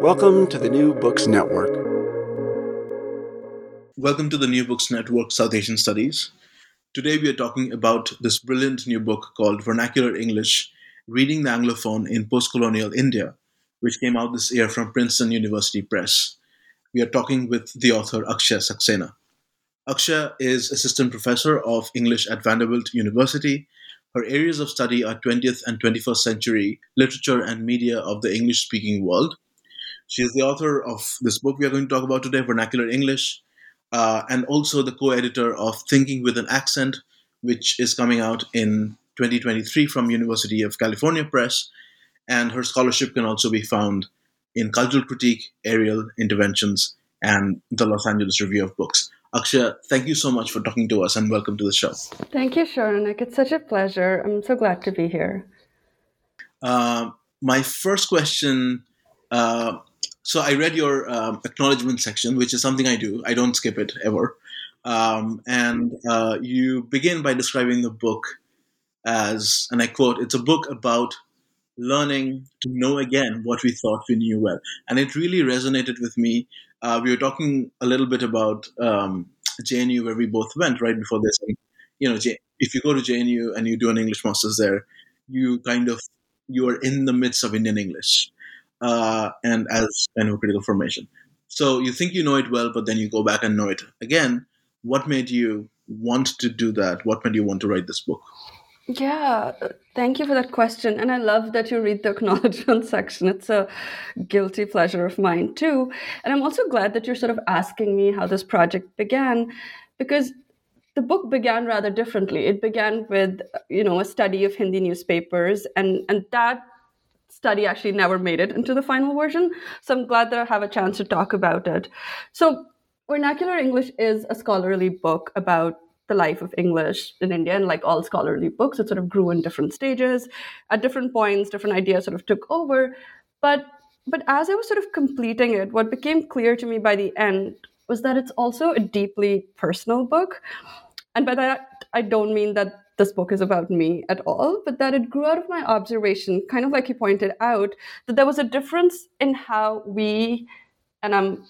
Welcome to the New Books Network. Welcome to the New Books Network South Asian Studies. Today we are talking about this brilliant new book called Vernacular English Reading the Anglophone in Postcolonial India, which came out this year from Princeton University Press. We are talking with the author Akshaya Saxena. Akshaya is assistant professor of English at Vanderbilt University. Her areas of study are 20th and 21st century literature and media of the English speaking world. She is the author of this book we are going to talk about today, Vernacular English, uh, and also the co editor of Thinking with an Accent, which is coming out in 2023 from University of California Press. And her scholarship can also be found in Cultural Critique, ARIEL Interventions, and the Los Angeles Review of Books. Akshaya, thank you so much for talking to us and welcome to the show. Thank you, Sharonik. It's such a pleasure. I'm so glad to be here. Uh, my first question uh, so I read your um, acknowledgement section, which is something I do. I don't skip it ever. Um, and uh, you begin by describing the book as, and I quote, it's a book about learning to know again what we thought we knew well. And it really resonated with me. Uh, we were talking a little bit about um, JNU, where we both went right before this. And, you know, if you go to JNU and you do an English master's there, you kind of you are in the midst of Indian English uh, and as kind of a critical formation. So you think you know it well, but then you go back and know it again. What made you want to do that? What made you want to write this book? Yeah, thank you for that question. And I love that you read the acknowledgement section. It's a guilty pleasure of mine, too. And I'm also glad that you're sort of asking me how this project began, because the book began rather differently. It began with, you know, a study of Hindi newspapers, and, and that study actually never made it into the final version. So I'm glad that I have a chance to talk about it. So, Vernacular English is a scholarly book about the life of English in India, and like all scholarly books, it sort of grew in different stages. At different points, different ideas sort of took over. But but as I was sort of completing it, what became clear to me by the end was that it's also a deeply personal book. And by that, I don't mean that this book is about me at all, but that it grew out of my observation, kind of like you pointed out, that there was a difference in how we, and I'm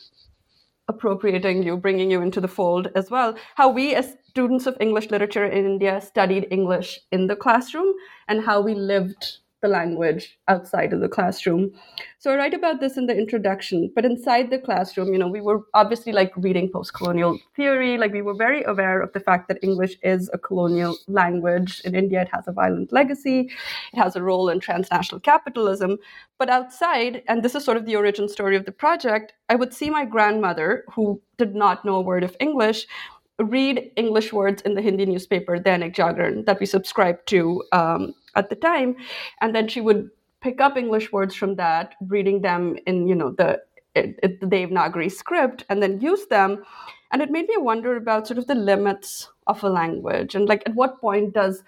appropriating you, bringing you into the fold as well, how we as students of English literature in India studied English in the classroom and how we lived the language outside of the classroom. So I write about this in the introduction, but inside the classroom, you know, we were obviously like reading post-colonial theory, like we were very aware of the fact that English is a colonial language. In India, it has a violent legacy, it has a role in transnational capitalism. But outside, and this is sort of the origin story of the project, I would see my grandmother, who did not know a word of English, read English words in the Hindi newspaper Dainik Jagran that we subscribed to um, at the time and then she would pick up english words from that reading them in you know the the Devanagari script and then use them and it made me wonder about sort of the limits of a language and like at what point does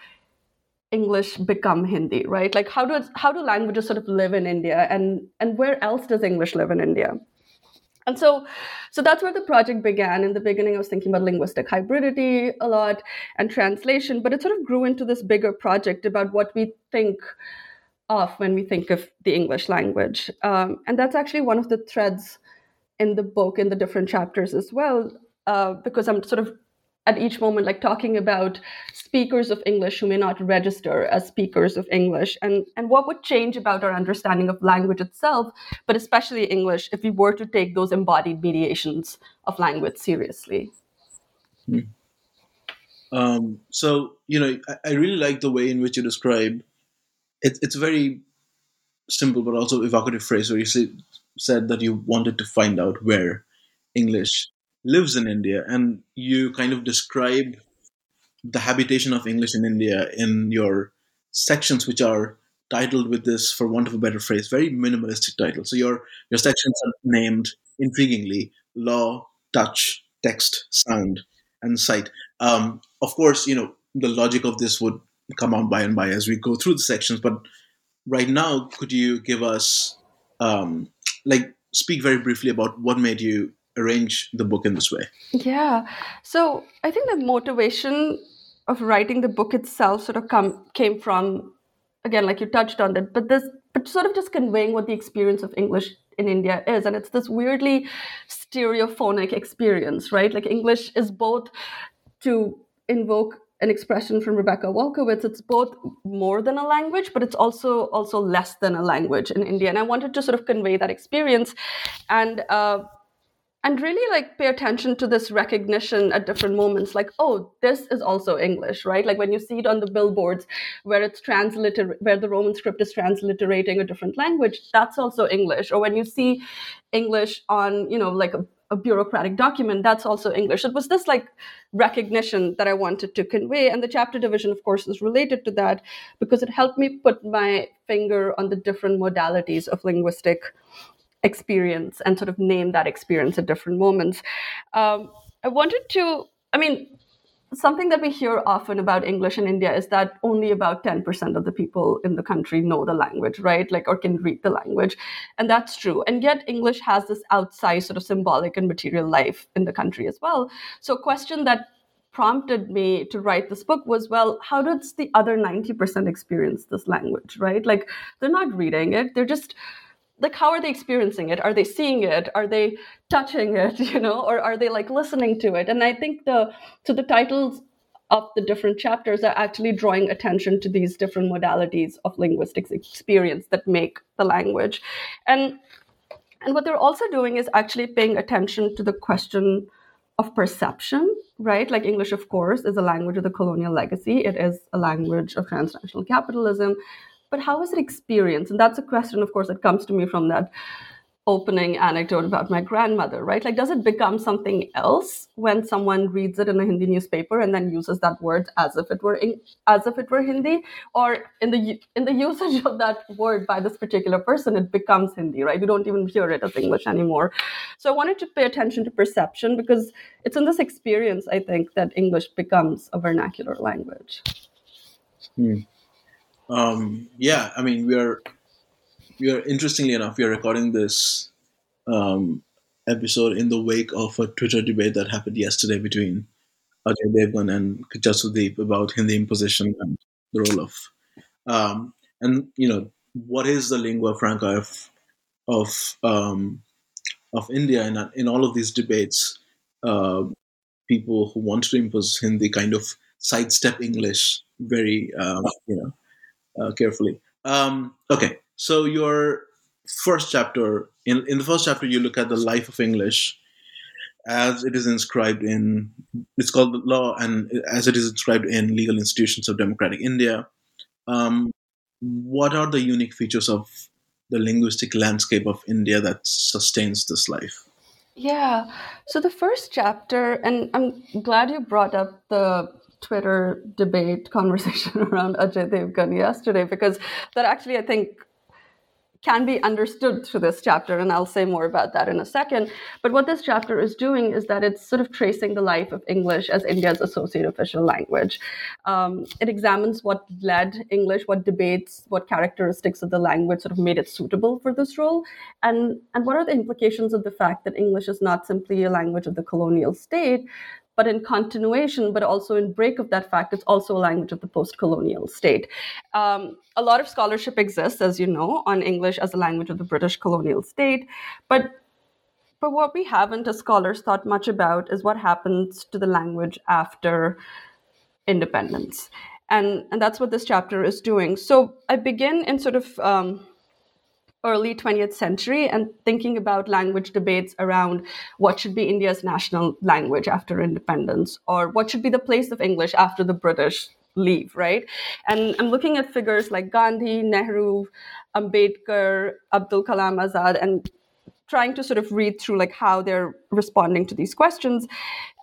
English become Hindi, right? Like how does how do languages sort of live in India and and where else does English live in India? And so so that's where the project began. In the beginning, I was thinking about linguistic hybridity a lot and translation, but it sort of grew into this bigger project about what we think of when we think of the English language. Um, and that's actually one of the threads in the book, in the different chapters as well, uh, because I'm sort of at each moment like talking about speakers of english who may not register as speakers of english and and what would change about our understanding of language itself but especially english if we were to take those embodied mediations of language seriously hmm. um, so you know I, I, really like the way in which you describe it, it's a very simple but also evocative phrase where you say, said that you wanted to find out where english lives in India, and you kind of describe the habitation of English in India in your sections, which are titled with this, for want of a better phrase, very minimalistic title. So your your sections are named intriguingly: law, touch, text, sound, and sight. Um, of course, you know the logic of this would come on by and by as we go through the sections. But right now, could you give us um, like speak very briefly about what made you arrange the book in this way? Yeah. So I think the motivation of writing the book itself sort of come came from again, like you touched on that, but this but sort of just conveying what the experience of English in India is. And it's this weirdly stereophonic experience, right? Like English is both to invoke an expression from Rebecca Walkowitz. It's both more than a language, but it's also also less than a language in India. And I wanted to sort of convey that experience, and uh, and really like pay attention to this recognition at different moments like oh this is also english right? Like when you see it on the billboards where it's translated where the roman script is transliterating a different language that's also english. Or when you see english on you know like a, a bureaucratic document that's also english. It was this like recognition that i wanted to convey. And the chapter division of course is related to that because it helped me put my finger on the different modalities of linguistic experience and sort of name that experience at different moments. Um, I wanted to, I mean, something that we hear often about English in India is that only about 10% of the people in the country know the language, right? Like, or can read the language. And that's true. And yet, English has this outsized sort of symbolic and material life in the country as well. So, a question that prompted me to write this book was well how does the other 90% experience this language right like they're not reading it they're just like how are they experiencing it? Are they seeing it? Are they touching it you know or are they like listening to it? And i think the so the titles of the different chapters are actually drawing attention to these different modalities of linguistics experience that make the language. And and what they're also doing is actually paying attention to the question of perception right? Like english of course is a language of the colonial legacy. It is a language of transnational capitalism but how was it experienced? And that's a question, of course, that comes to me from that opening anecdote about my grandmother, right? Like, does it become something else when someone reads it in a Hindi newspaper and then uses that word as if it were in, as if it were Hindi, or in the in the usage of that word by this particular person, it becomes Hindi, right? We don't even hear it as English anymore. So I wanted to pay attention to perception because it's in this experience, I think, that English becomes a vernacular language. Hmm. Um, yeah, I mean, we are we are interestingly enough, we are recording this um, episode in the wake of a Twitter debate that happened yesterday between Ajay Devgan and Jaswadeep about Hindi imposition and the role of um, and you know what is the lingua franca of of um, of India in in all of these debates. Uh, people who want to impose Hindi kind of sidestep English very, um, you know, uh, carefully. Um, okay, so your first chapter in in the first chapter you look at the life of English as it is inscribed in it's called the law and as it is inscribed in legal institutions of democratic India. Um, what are the unique features of the linguistic landscape of India that sustains this life? Yeah. So the first chapter, and I'm glad you brought up the Twitter debate conversation around Ajay Devgan yesterday because that actually I think can be understood through this chapter, and I'll say more about that in a second. But what this chapter is doing is that it's sort of tracing the life of English as India's associate official language. Um, it examines what led English, what debates, what characteristics of the language sort of made it suitable for this role, and, and what are the implications of the fact that English is not simply a language of the colonial state, but in continuation, but also in break of that fact, it's also a language of the post-colonial state. Um, a lot of scholarship exists, as you know, on English as a language of the British colonial state, but but what we haven't, as scholars, thought much about is what happens to the language after independence, and and that's what this chapter is doing. So I begin in sort of um, early 20th century and thinking about language debates around what should be India's national language after independence or what should be the place of English after the British leave, right? And I'm looking at figures like Gandhi, Nehru, Ambedkar, Abdul Kalam Azad, and trying to sort of read through like how they're responding to these questions.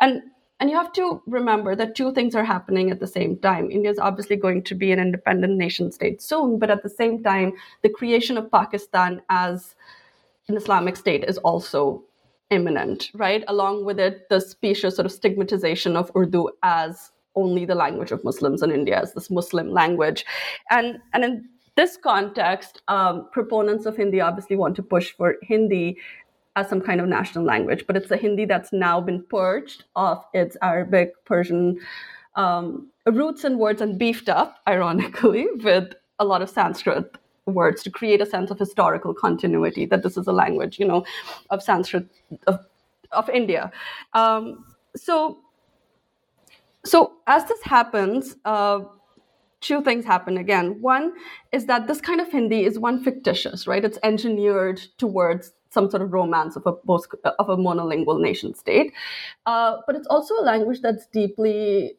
And and you have to remember that two things are happening at the same time. India is obviously going to be an independent nation state soon, but at the same time, the creation of Pakistan as an Islamic state is also imminent, right? Along with it, the specious sort of stigmatization of Urdu as only the language of Muslims in India, as this Muslim language. And, and in this context, um, proponents of Hindi obviously want to push for Hindi as some kind of national language, but it's a Hindi that's now been purged of its Arabic, Persian um, roots and words and beefed up, ironically, with a lot of Sanskrit words to create a sense of historical continuity that this is a language, you know, of Sanskrit of, of India. Um, so, so as this happens, uh, two things happen again. One is that this kind of Hindi is one fictitious, right? It's engineered towards some sort of romance of a post, of a monolingual nation state, uh, but it's also a language that's deeply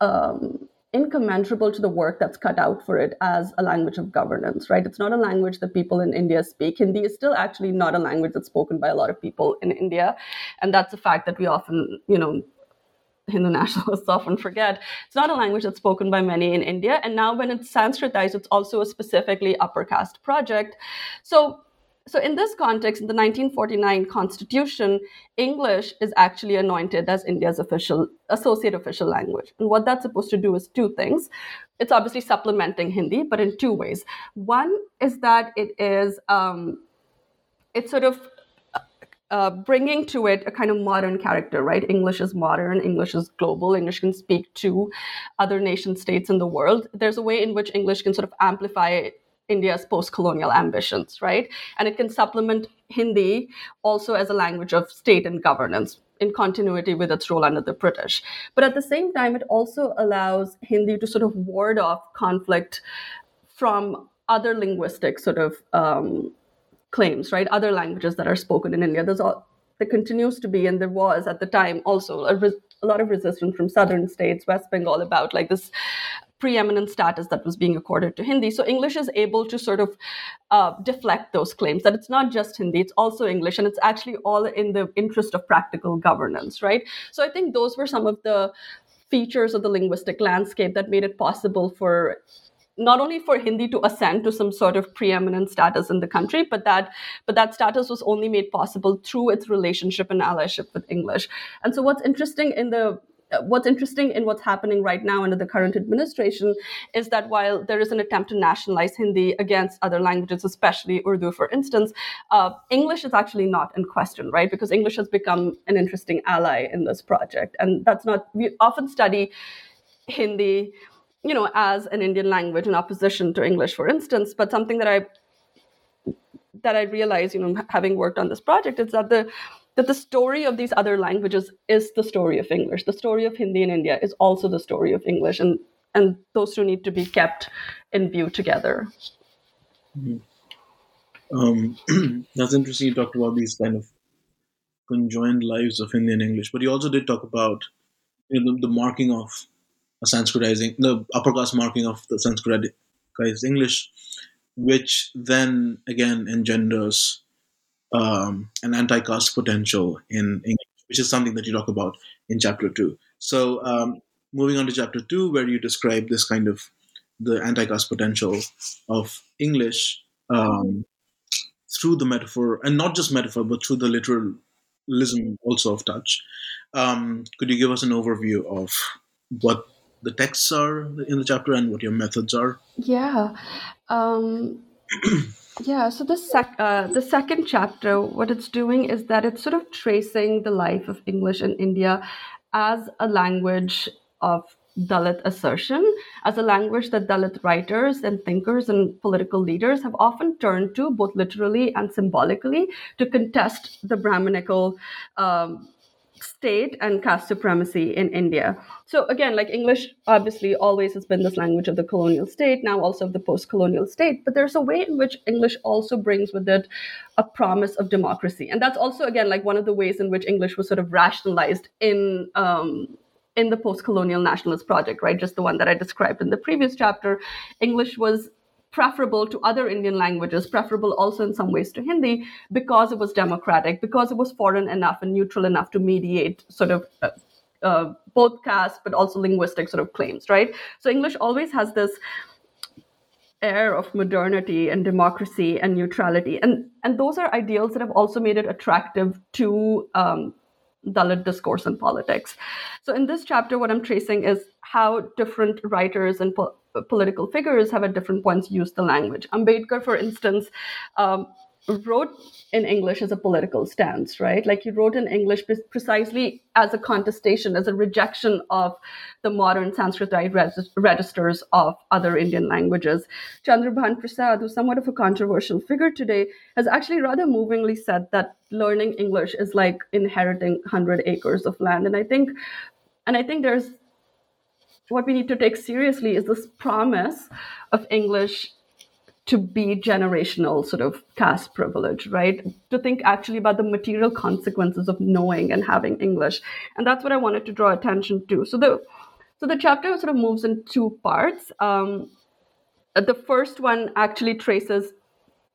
um, incommensurable to the work that's cut out for it as a language of governance, right? It's not a language that people in India speak. Hindi is still actually not a language that's spoken by a lot of people in India. And that's a fact that we often, you know, Hindu nationalists often forget. It's not a language that's spoken by many in India. And now, when it's Sanskritized, it's also a specifically upper caste project. So, so in this context, in the 1949 constitution, English is actually anointed as India's official associate official language. And what that's supposed to do is two things. It's obviously supplementing Hindi, but in two ways. One is that it is um, it's sort of uh, bringing to it a kind of modern character, right? English is modern, English is global, English can speak to other nation states in the world. There's a way in which English can sort of amplify India's post colonial ambitions, right? And it can supplement Hindi also as a language of state and governance in continuity with its role under the British. But at the same time, it also allows Hindi to sort of ward off conflict from other linguistic sort of um, claims, right? Other languages that are spoken in India. There's all, there continues to be, and there was at the time also a, res- a lot of resistance from southern states, West Bengal, about like this preeminent status that was being accorded to Hindi. So English is able to sort of uh, deflect those claims that it's not just Hindi, it's also English, and it's actually all in the interest of practical governance, right? So I think those were some of the features of the linguistic landscape that made it possible for not only for Hindi to ascend to some sort of preeminent status in the country, but that but that status was only made possible through its relationship and allyship with English. And so, what's interesting in the what's interesting in what's happening right now under the current administration is that while there is an attempt to nationalize Hindi against other languages, especially Urdu, for instance, uh, English is actually not in question, right? Because English has become an interesting ally in this project. And that's not, we often study Hindi, you know, as an Indian language in opposition to English, for instance, but something that I that I realize, you know, having worked on this project, is that the that the story of these other languages is the story of English. The story of Hindi in India is also the story of English, and and those two need to be kept in view together. Mm-hmm. Um, that's interesting. You talked about these kind of conjoined lives of Hindi and English, but you also did talk about you know, the, the marking of a Sanskritizing, the upper class marking of the Sanskritized English, which then again engenders um, an anti-caste potential in English, which is something that you talk about in chapter two. So um, moving on to chapter two, where you describe this kind of the anti-caste potential of English. Um, through the metaphor, and not just metaphor, but through the literalism also of touch. Um, could you give us an overview of what the texts are in the chapter and what your methods are? Yeah. Yeah, so the sec uh, the second chapter, what it's doing is that it's sort of tracing the life of English in India as a language of Dalit assertion, as a language that Dalit writers and thinkers and political leaders have often turned to, both literally and symbolically, to contest the Brahminical um, state and caste supremacy in India. So again, like English obviously always has been this language of the colonial state, now also of the post-colonial state, but there's a way in which English also brings with it a promise of democracy. And that's also again like one of the ways in which English was sort of rationalized in um, in the post-colonial nationalist project, right? Just the one that I described in the previous chapter. English was preferable to other Indian languages, preferable also in some ways to Hindi, because it was democratic, because it was foreign enough and neutral enough to mediate sort of uh, uh, both caste but also linguistic sort of claims, right? So English always has this air of modernity and democracy and neutrality, and and those are ideals that have also made it attractive to um, Dalit discourse and politics. So in this chapter, what I'm tracing is how different writers and po- political figures have at different points used the language. Ambedkar, for instance, um, wrote in English as a political stance, right? Like he wrote in English precisely as a contestation, as a rejection of the modern Sanskritite registers of other Indian languages. Chandrabhan Prasad, who's somewhat of a controversial figure today, has actually rather movingly said that learning English is like inheriting 100 acres of land. And I think, and I think there's what we need to take seriously is this promise of English to be generational sort of caste privilege, right? To think actually about the material consequences of knowing and having English. And that's what I wanted to draw attention to. So the so the chapter sort of moves in two parts. Um, the first one actually traces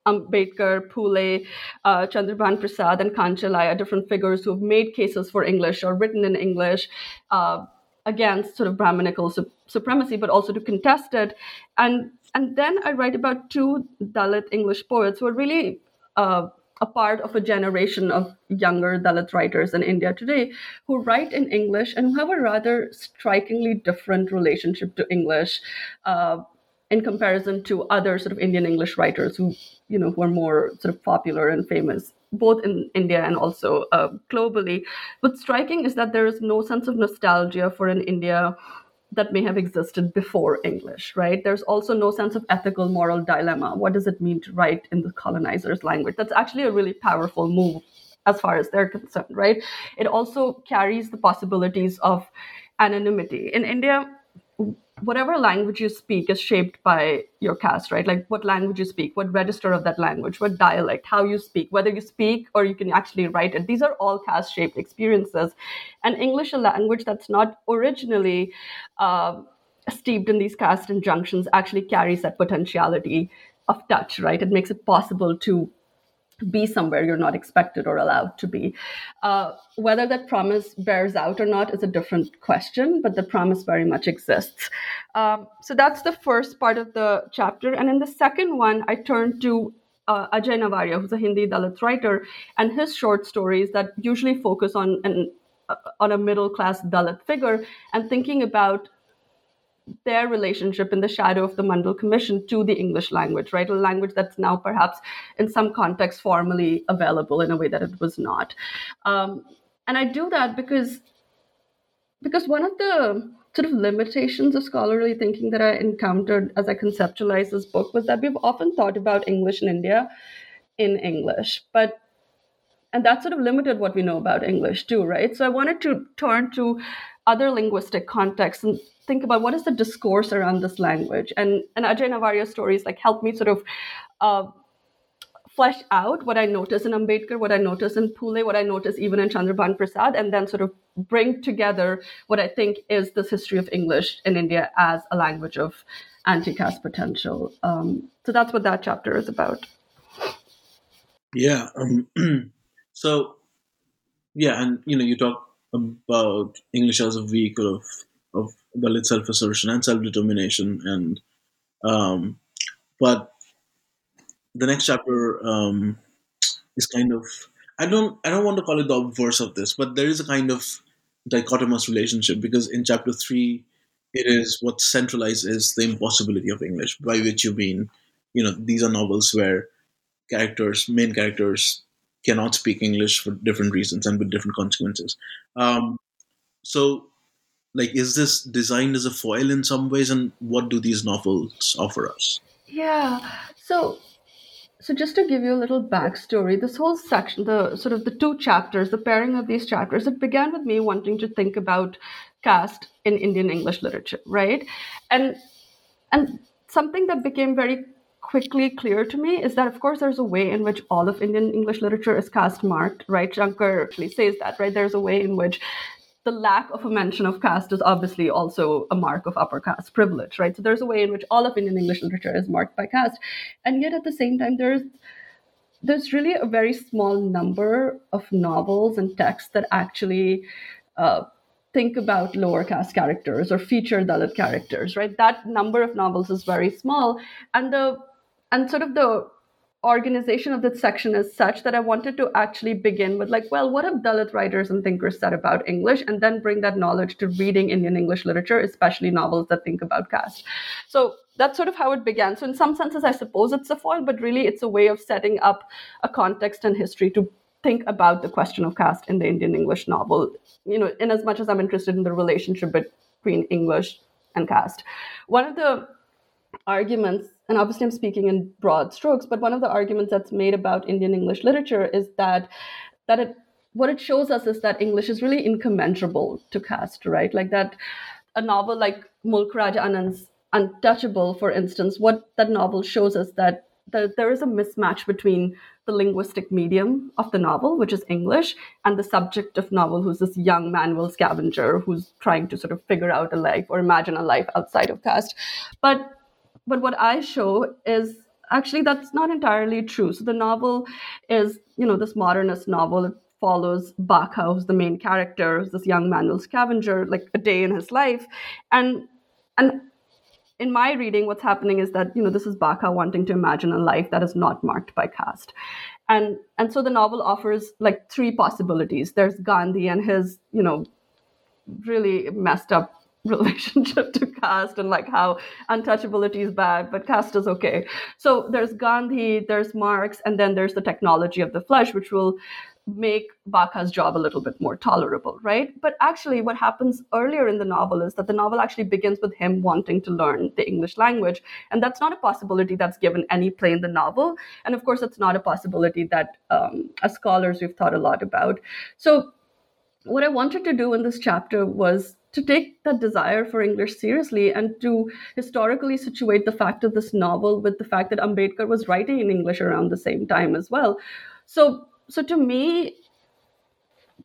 Ambedkar, Phule, uh, Chandrabhan Prasad, and Kancha Ilaiah, different figures who have made cases for English or written in English. Uh, against sort of Brahminical su- supremacy, but also to contest it. And and then I write about two Dalit English poets who are really uh, a part of a generation of younger Dalit writers in India today who write in English and who have a rather strikingly different relationship to English. Uh, in comparison to other sort of Indian English writers who, you know, who are more sort of popular and famous both in India and also uh, globally. What's striking is that there is no sense of nostalgia for an India that may have existed before English, right? There's also no sense of ethical moral dilemma. What does it mean to write in the colonizer's language? That's actually a really powerful move as far as they're concerned, right? It also carries the possibilities of anonymity. In India, whatever language you speak is shaped by your caste, right? Like what language you speak, what register of that language, what dialect, how you speak, whether you speak or you can actually write it. These are all caste shaped experiences. And English, a language that's not originally uh, steeped in these caste injunctions, actually carries that potentiality of touch, right? It makes it possible to be somewhere you're not expected or allowed to be. Uh, whether that promise bears out or not is a different question, but the promise very much exists. Um, so that's the first part of the chapter. And in the second one, I turn to uh, Ajay Navaria, who's a Hindi Dalit writer, and his short stories that usually focus on an uh, on a middle class Dalit figure and thinking about their relationship in the shadow of the Mandal Commission to the English language, right? A language that's now perhaps in some context formally available in a way that it was not. Um, and I do that because because one of the sort of limitations of scholarly thinking that I encountered as I conceptualized this book was that we've often thought about English in India in English, but and that sort of limited what we know about English too, right? So I wanted to turn to other linguistic contexts and think about what is the discourse around this language. And and Ajay Navaria's stories like help me sort of uh, flesh out what I notice in Ambedkar, what I notice in Phule, what I notice even in Chandrabhan Prasad, and then sort of bring together what I think is this history of English in India as a language of anti-caste potential. Um, so that's what that chapter is about. Yeah. Um, so, yeah, and you know, you talk about English as a vehicle of of Dalit self assertion and self determination, and um, but the next chapter um, is kind of I don't I don't want to call it the obverse of this, but there is a kind of dichotomous relationship because in chapter three, it is what centralizes the impossibility of English, by which you mean, you know, these are novels where characters, main characters, cannot speak English for different reasons and with different consequences. Um, so, like, is this designed as a foil in some ways, and what do these novels offer us? Yeah. So so just to give you a little backstory, this whole section, the sort of the two chapters, the pairing of these chapters, it began with me wanting to think about caste in Indian English literature, right? And and something that became very quickly clear to me is that of course there's a way in which all of Indian English literature is caste marked, right? Shankar actually says that, right? There's a way in which the lack of a mention of caste is obviously also a mark of upper caste privilege, right? So there's a way in which all of Indian English literature is marked by caste, and yet at the same time, there's there's really a very small number of novels and texts that actually uh, think about lower caste characters or feature Dalit characters, right? That number of novels is very small, and the and sort of the organization of this section is such that I wanted to actually begin with, like, well, what have Dalit writers and thinkers said about English, and then bring that knowledge to reading Indian English literature, especially novels that think about caste. So that's sort of how it began. So, in some senses, I suppose it's a foil, but really it's a way of setting up a context and history to think about the question of caste in the Indian English novel, you know, in as much as I'm interested in the relationship between English and caste. One of the arguments and obviously I'm speaking in broad strokes, but one of the arguments that's made about Indian English literature is that that it what it shows us is that English is really incommensurable to caste, right? Like that a novel like Mulk Raj Anand's Untouchable, for instance, what that novel shows us that there, there is a mismatch between the linguistic medium of the novel, which is English, and the subject of novel, who's this young manual scavenger who's trying to sort of figure out a life or imagine a life outside of caste. But but what I show is actually that's not entirely true. So the novel is, you know, this modernist novel. It follows Bakha, who's the main character, this young manual scavenger, like a day in his life. And and in my reading, what's happening is that, you know, this is Bakha wanting to imagine a life that is not marked by caste. And and so the novel offers like three possibilities. There's Gandhi and his, you know, really messed up relationship to caste and like how untouchability is bad, but caste is okay. So there's Gandhi, there's Marx, and then there's the technology of the flesh, which will make Bakha's job a little bit more tolerable, right? But actually, what happens earlier in the novel is that the novel actually begins with him wanting to learn the English language. And that's not a possibility that's given any play in the novel. And of course, it's not a possibility that, um, as scholars, we've thought a lot about. So, what I wanted to do in this chapter was to take that desire for English seriously and to historically situate the fact of this novel with the fact that Ambedkar was writing in English around the same time as well. So, so to me,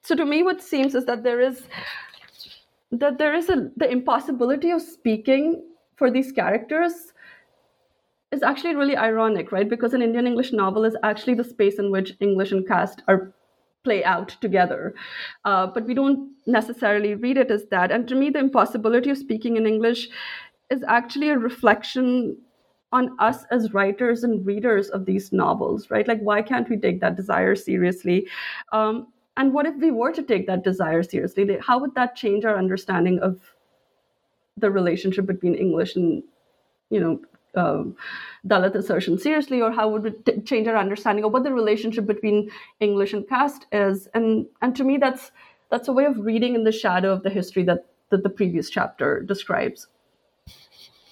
so to me, what seems is that there is that there is a the impossibility of speaking for these characters is actually really ironic, right? Because an Indian English novel is actually the space in which English and caste are play out together. Uh, but we don't necessarily read it as that. And to me, the impossibility of speaking in English is actually a reflection on us as writers and readers of these novels, right? Like, why can't we take that desire seriously? Um, and what if we were to take that desire seriously? How would that change our understanding of the relationship between English and, you know, um, Dalit assertion seriously, or how would it t- change our understanding of what the relationship between English and caste is? And and to me, that's that's a way of reading in the shadow of the history that that the previous chapter describes.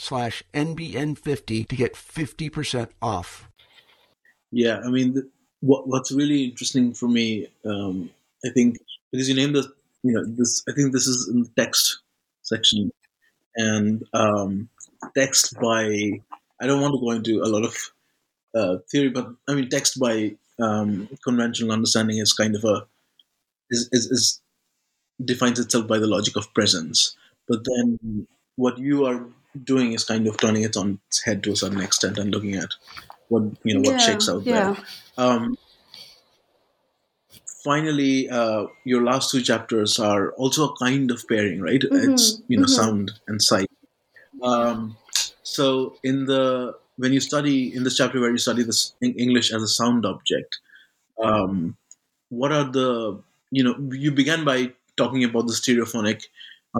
slash NBN50 to get 50% off. Yeah, I mean, what what's really interesting for me, um, I think, because you named the, you know, this, I think this is in the text section, and um, text by, I don't want to go into a lot of uh, theory, but I mean, text by um, conventional understanding is kind of a, is, is, is defines itself by the logic of presence. But then what you are doing is kind of turning it on its head to a certain extent and looking at what you know what Yeah, shakes out yeah. there. Um, finally, uh, your last two chapters are also a kind of pairing, right? It's you know sound and sight. Um, so in the when you study in this chapter where you study this English as a sound object, um, what are the you know you began by talking about the stereophonic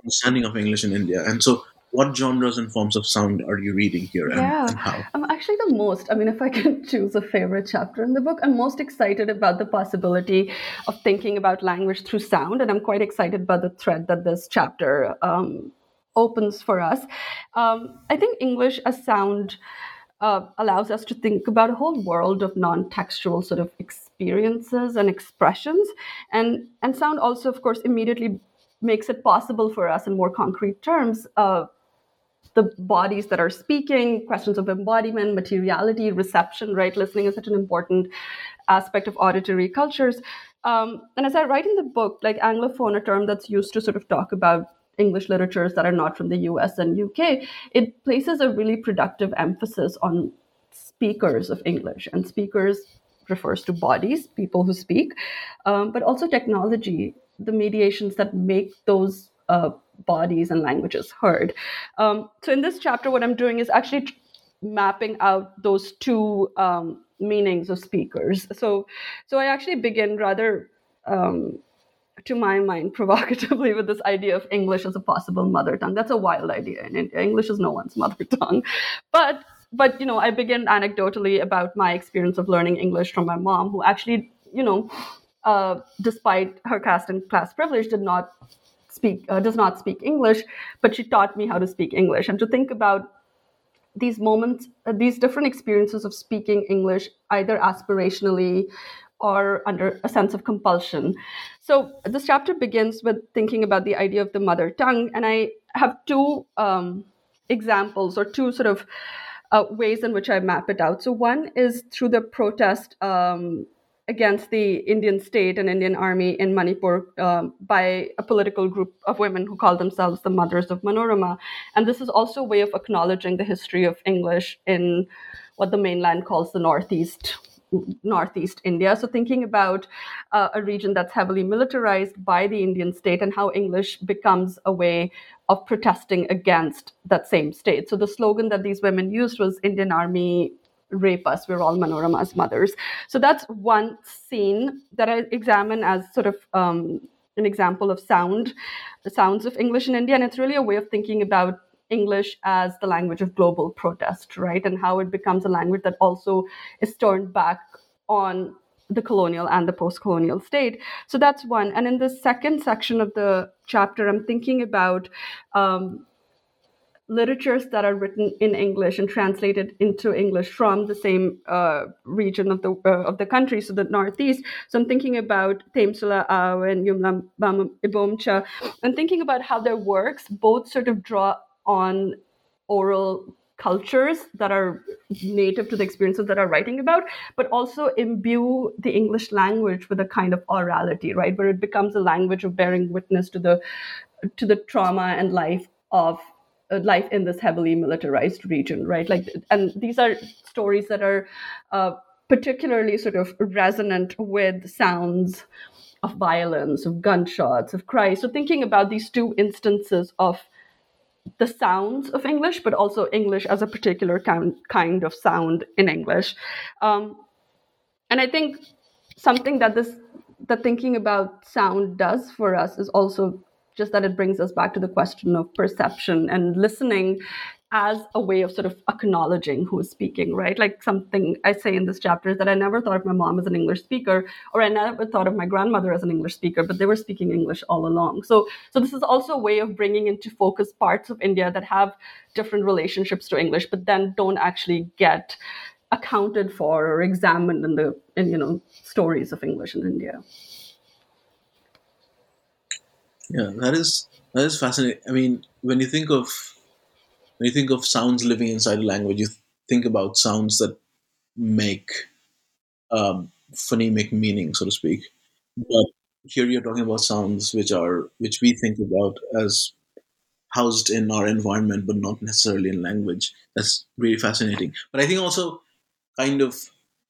understanding of English in India, and so what genres and forms of sound are you reading here, and, Yeah, and how? I'm actually the most. I mean, if I can choose a favorite chapter in the book, I'm most excited about the possibility of thinking about language through sound, and I'm quite excited about the thread that this chapter um, opens for us. Um, I think English as sound uh, allows us to think about a whole world of non-textual sort of experiences and expressions, and and sound also, of course, immediately makes it possible for us in more concrete terms. Uh, the bodies that are speaking, questions of embodiment, materiality, reception, right? Listening is such an important aspect of auditory cultures. Um, and as I write in the book, like Anglophone, a term that's used to sort of talk about English literatures that are not from the US and UK, it places a really productive emphasis on speakers of English. And speakers refers to bodies, people who speak, um, but also technology, the mediations that make those uh, bodies and languages heard. Um, so in this chapter, what I'm doing is actually mapping out those two um, meanings of speakers. So, so I actually begin rather. Um, to my mind, provocatively, with this idea of English as a possible mother tongue. That's a wild idea in India. English is no one's mother tongue, but but you know, I begin anecdotally about my experience of learning English from my mom, who actually, you know, uh, despite her caste and class privilege, did not speak uh, does not speak English, but she taught me how to speak English and to think about these moments, uh, these different experiences of speaking English, either aspirationally or under a sense of compulsion. So this chapter begins with thinking about the idea of the mother tongue, and I have two um, examples or two sort of uh, ways in which I map it out. So one is through the protest um, against the Indian state and Indian army in Manipur um, by a political group of women who call themselves the Mothers of Manorama. And this is also a way of acknowledging the history of English in what the mainland calls the Northeast. Northeast India. So, thinking about uh, a region that's heavily militarized by the Indian state and how English becomes a way of protesting against that same state. So, the slogan that these women used was Indian Army rape us. We're all manorama's mothers. So that's one scene that i examine as sort of um, an example of sound the sounds of english in india. And it's really a way of thinking about english as the language of global protest right? And how it becomes a language that also is turned back on the colonial and the post-colonial state. So that's one. And in the second section of the chapter i'm thinking about um, literatures that are written in English and translated into English from the same uh, region of the uh, of the country, so the Northeast. So I'm thinking about Temsula Ao and Yumlembam Ibomcha, and thinking about how their works both sort of draw on oral cultures that are native to the experiences that are writing about, but also imbue the English language with a kind of orality, right, where it becomes a language of bearing witness to the to the trauma and life of life in this heavily militarized region, right? Like, and these are stories that are uh, particularly sort of resonant with sounds of violence, of gunshots, of cries. So, thinking about these two instances of the sounds of English, but also English as a particular kind, kind of sound in English. Um, and I think something that this the thinking about sound does for us is also just that it brings us back to the question of perception and listening as a way of sort of acknowledging who is speaking, right? Like something I say in this chapter is that I never thought of my mom as an English speaker, or I never thought of my grandmother as an English speaker, but they were speaking English all along. So, so this is also a way of bringing into focus parts of India that have different relationships to English, but then don't actually get accounted for or examined in the in you know stories of English in India. Yeah, that is that is fascinating. I mean, when you think of when you think of sounds living inside a language, you think about sounds that make um, phonemic meaning, so to speak. But here you're talking about sounds which are which we think about as housed in our environment, but not necessarily in language. That's really fascinating. But I think also kind of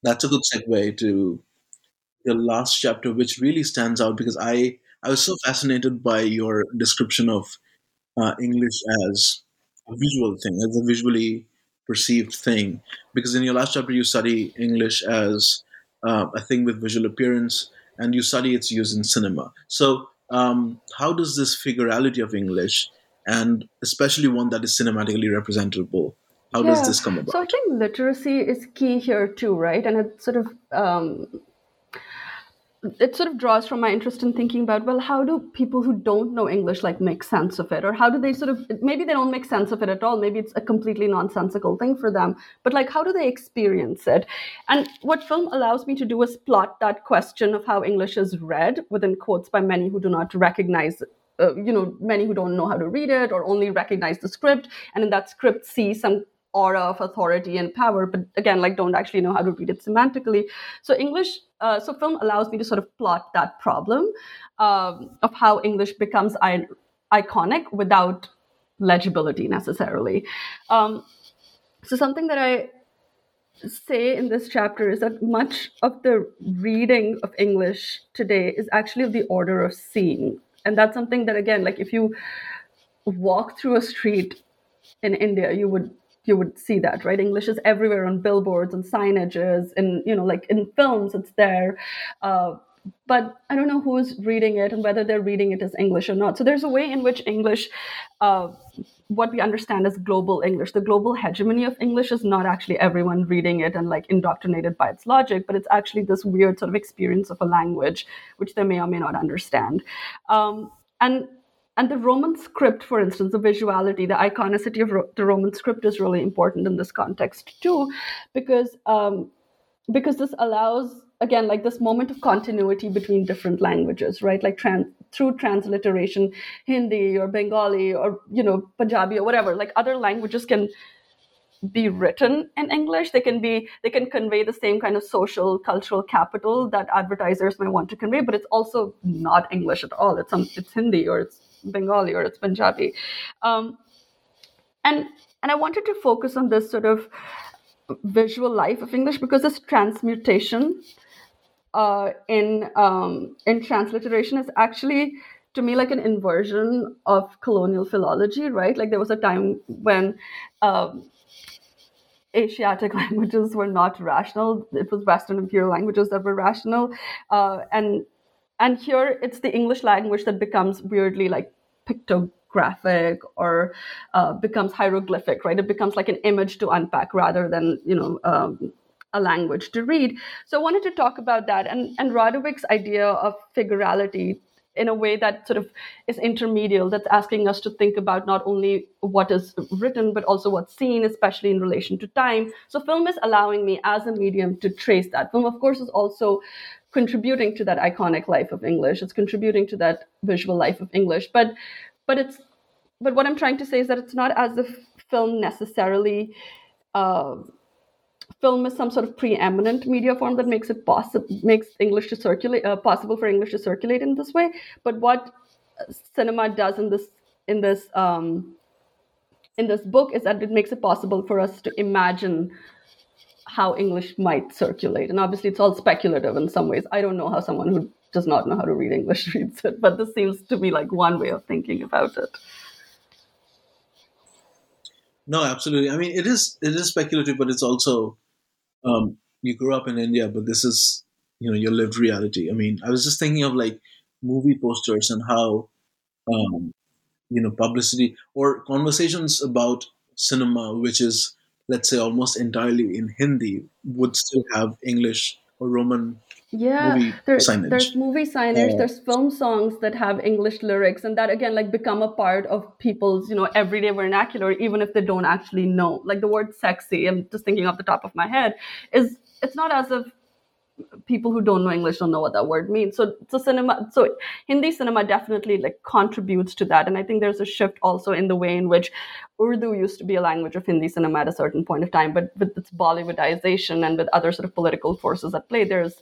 that's a good segue to the last chapter, which really stands out because I I was so fascinated by your description of uh, English as a visual thing, as a visually perceived thing. Because in your last chapter, you study English as uh, a thing with visual appearance, and you study its use in cinema. So, um, how does this figurality of English, and especially one that is cinematically representable, how yeah. does this come about? So I think literacy is key here too, right? And it sort of um, it sort of draws from my interest in thinking about well how do people who don't know english like make sense of it? Or how do they sort of maybe they don't make sense of it at all. Maybe it's a completely nonsensical thing for them. But like how do they experience it? And what film allows me to do is plot that question of how english is read within quotes by many who do not recognize uh, you know many who don't know how to read it or only recognize the script. And in that script see some aura of authority and power but again like don't actually know how to read it semantically. So english uh, so film allows me to sort of plot that problem um, of how english becomes I- iconic without legibility necessarily. Um, so something that i say in this chapter is that much of the reading of english today is actually of the order of seeing and that's something that again like if you walk through a street in india you would you would see that right? English is everywhere on billboards and signages and you know like in films it's there. Uh, but i don't know who's reading it and whether they're reading it as english or not. So there's a way in which english uh, what we understand as global english the global hegemony of english is not actually everyone reading it and like indoctrinated by its logic but it's actually this weird sort of experience of a language which they may or may not understand. Um, and and the Roman script, for instance, the visuality, the iconicity of the Roman script is really important in this context too, because um, because this allows again like this moment of continuity between different languages, right? Like trans- through transliteration, Hindi or Bengali or you know Punjabi or whatever, like other languages can be written in english they can be they can convey the same kind of social cultural capital that advertisers may want to convey but it's also not english at all it's some it's hindi or it's Bengali or it's Punjabi. Um, and and I wanted to focus on this sort of visual life of English because this transmutation uh, in um, in transliteration is actually to me like an inversion of colonial philology, right? Like there was a time when um, Asiatic languages were not rational; it was Western imperial languages that were rational, uh, and and here it's the english language that becomes weirdly like pictographic or uh, becomes hieroglyphic right? It becomes like an image to unpack rather than you know um, a language to read. So i wanted to talk about that and and Rodowick's idea of figurality in a way that sort of is intermedial that's asking us to think about not only what is written but also what's seen especially in relation to time. So film is allowing me as a medium to trace that. Film of course is also contributing to that iconic life of english. It's contributing to that visual life of english. But but it's but what i'm trying to say is that it's not as if film necessarily uh, film is some sort of preeminent media form that makes it possible makes english to circulate uh, possible for english to circulate in this way. But what cinema does in this in this um, in this book is that it makes it possible for us to imagine how English might circulate. And obviously, it's all speculative in some ways. I don't know how someone who does not know how to read English reads it, but this seems to be like one way of thinking about it. No, absolutely. I mean, it is it is speculative, but it's also um, you grew up in India, but this is you know your lived reality. I mean, I was just thinking of like movie posters and how um, you know publicity or conversations about cinema, which is let's say almost entirely in Hindi, would still have English or Roman yeah movie there's signage. there's movie signage there's film songs that have english lyrics and that again like become a part of people's you know everyday vernacular even if they don't actually know like the word sexy i'm just thinking off the top of my head is it's not as if people who don't know english don't know what that word means so so cinema so hindi cinema definitely like contributes to that and i think there's a shift also in the way in which urdu used to be a language of hindi cinema at a certain point of time but with its bollywoodization and with other sort of political forces at play there's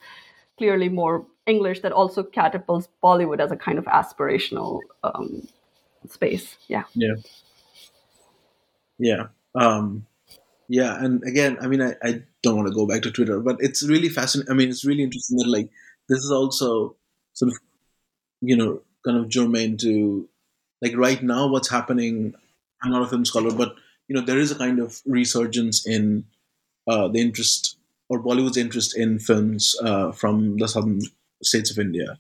clearly more English that also catapults Bollywood as a kind of aspirational um, space. Yeah. Yeah. Yeah. Um, yeah. And again, I mean, I, I don't want to go back to Twitter, but it's really fascinating. I mean, it's really interesting that, like, this is also sort of, you know, kind of germane to, like, right now, what's happening. I'm not a film scholar, but, you know, there is a kind of resurgence in uh, the interest or Bollywood's interest in films uh, from the southern states of India.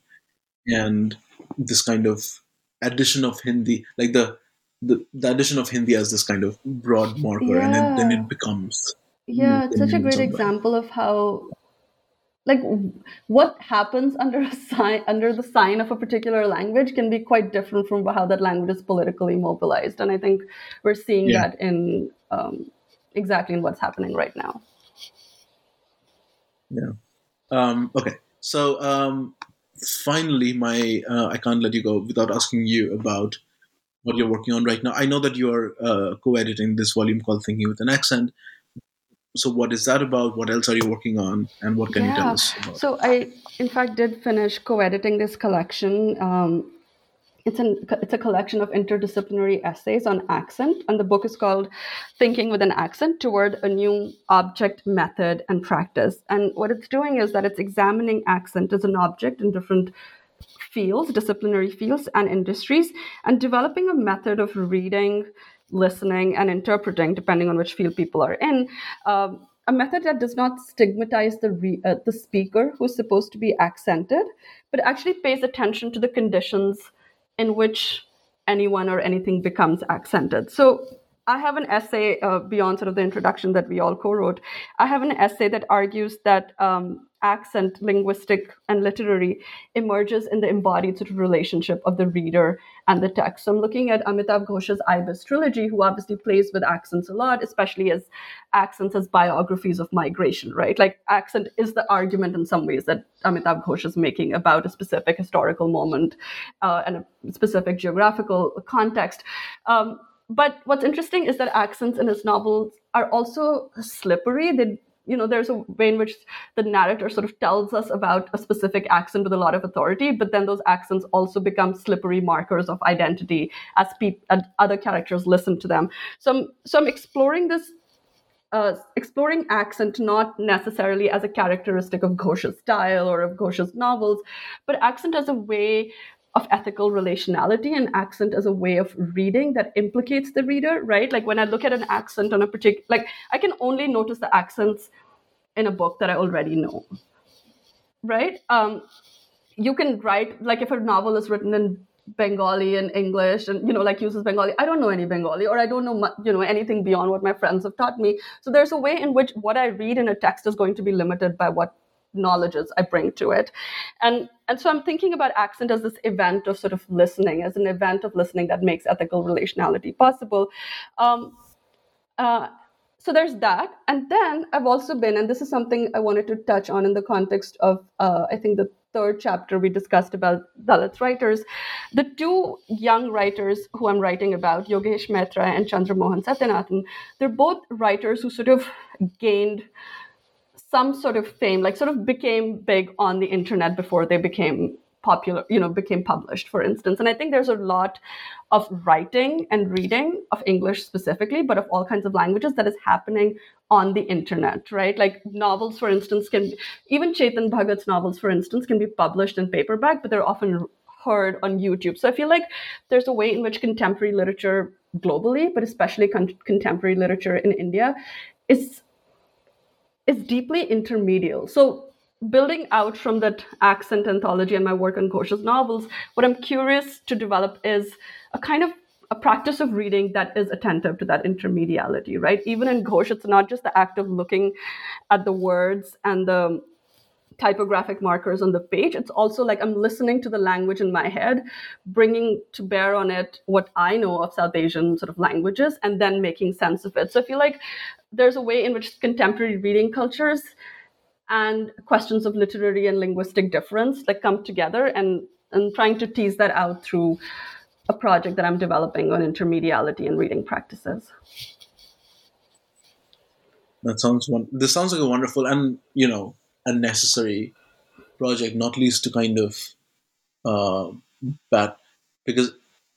And this kind of addition of Hindi, like the the, the addition of Hindi as this kind of broad marker, and then, then it becomes Yeah, it's such a great example of how like what happens under a sign under the sign of a particular language can be quite different from how that language is politically mobilized and i think we're seeing Yeah. that in um, exactly in what's happening right now Yeah. Um, okay. So um, finally, my uh, I can't let you go without asking you about what you're working on right now. I know that you are uh, co-editing this volume called Thinking with an Accent. So what is that about? What else are you working on, and what can you tell us about? So I, in fact, did finish co-editing this collection. Um, it's an it's a collection of interdisciplinary essays on accent, and the book is called "Thinking with an Accent: Toward a New Object, Method, and Practice." And what it's doing is that it's examining accent as an object in different fields, disciplinary fields, and industries, and developing a method of reading, listening, and interpreting, depending on which field people are in. Um, a method that does not stigmatize the re- uh, the speaker who's supposed to be accented, but actually pays attention to the conditions in which anyone or anything becomes accented. So I have an essay uh, beyond sort of the introduction that we all co-wrote. I have an essay that argues that um, accent, linguistic and literary, emerges in the embodied sort of relationship of the reader and the text. So I'm looking at Amitav Ghosh's Ibis trilogy, who obviously plays with accents a lot, especially as accents as biographies of migration, right? Like accent is the argument in some ways that Amitav Ghosh is making about a specific historical moment uh, and a specific geographical context. Um, but what's interesting is that accents in his novels are also slippery. They, you know, there's a way in which the narrator sort of tells us about a specific accent with a lot of authority, but then those accents also become slippery markers of identity as as other characters listen to them. So, I'm, so I'm exploring this uh, exploring accent not necessarily as a characteristic of Ghosh's style or of Ghosh's novels, but accent as a way of ethical relationality and accent as a way of reading that implicates the reader, right? Like when I look at an accent on a particular, like I can only notice the accents in a book that I already know, right? Um, you can write like if a novel is written in Bengali and English and you know like uses Bengali I don't know any Bengali or I don't know you know anything beyond what my friends have taught me so there's a way in which what I read in a text is going to be limited by what knowledges I bring to it. And and so I'm thinking about accent as this event of sort of listening as an event of listening that makes ethical relationality possible. Um, uh, so there's that. And then i've also been and this is something i wanted to touch on in the context of uh, i think the third chapter we discussed about dalit writers. The two young writers who i'm writing about yogesh Maitreya and chandramohan sathyanathan they're both writers who sort of gained some sort of fame like sort of became big on the internet before they became popular you know became published for instance. And i think there's a lot of writing and reading of english specifically but of all kinds of languages that is happening on the internet right? Like novels for instance can even chetan bhagat's novels for instance can be published in paperback but they're often heard on youtube. So i feel like there's a way in which contemporary literature globally, but especially con- contemporary literature in India, is is deeply intermedial. So building out from that accent anthology and my work on Ghosh's novels, what I'm curious to develop is a kind of a practice of reading that is attentive to that intermediality, right? Even in Ghosh, it's not just the act of looking at the words and the typographic markers on the page. It's also like I'm listening to the language in my head, bringing to bear on it what I know of South Asian sort of languages, and then making sense of it. So I feel like there's a way in which contemporary reading cultures and questions of literary and linguistic difference like come together and and trying to tease that out through a project that I'm developing on intermediality and reading practices. That sounds one. This sounds like a wonderful and you know a necessary project, not least to kind of uh, that because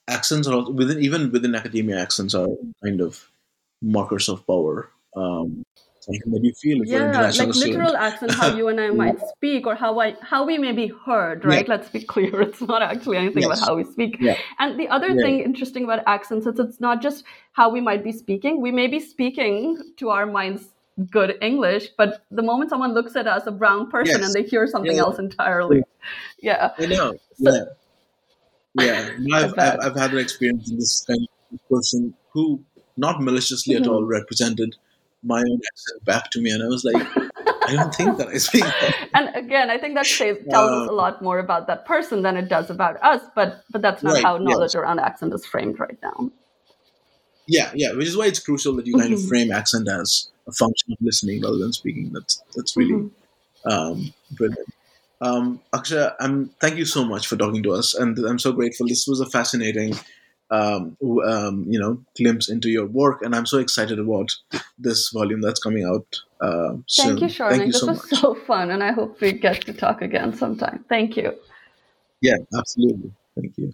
accents are also, within even within academia, accents are kind of markers of power. Um, something that you feel yeah like literal accent how you and i might speak or how i how we may be heard right yeah. let's be clear it's not actually anything yes. about how we speak yeah. and the other yeah. thing interesting about accents is it's not just how we might be speaking we may be speaking to our minds good english but the moment someone looks at us a brown person yes. and they hear something else entirely yeah i know so, yeah yeah I've, I've, I've, had an experience in this kind of person who not maliciously mm-hmm. at all represented my own accent back to me, and I was like, I don't think that I speak. and again, I think that says, tells uh, us a lot more about that person than it does about us. But but that's not right, how knowledge around accent is framed right now. Yeah, yeah, which is why it's crucial that you kind mm-hmm. of frame accent as a function of listening rather than speaking. That's that's really mm-hmm. um, brilliant. Um, Akshya, I'm, thank you so much for talking to us, and I'm so grateful. This was a fascinating um, um, you know glimpse into your work, and I'm so excited about this volume that's coming out. Uh, soon. Thank you, Sharnik. Thank you this so was much. so fun, and I hope we get to talk again sometime. Thank you. Yeah, absolutely. Thank you.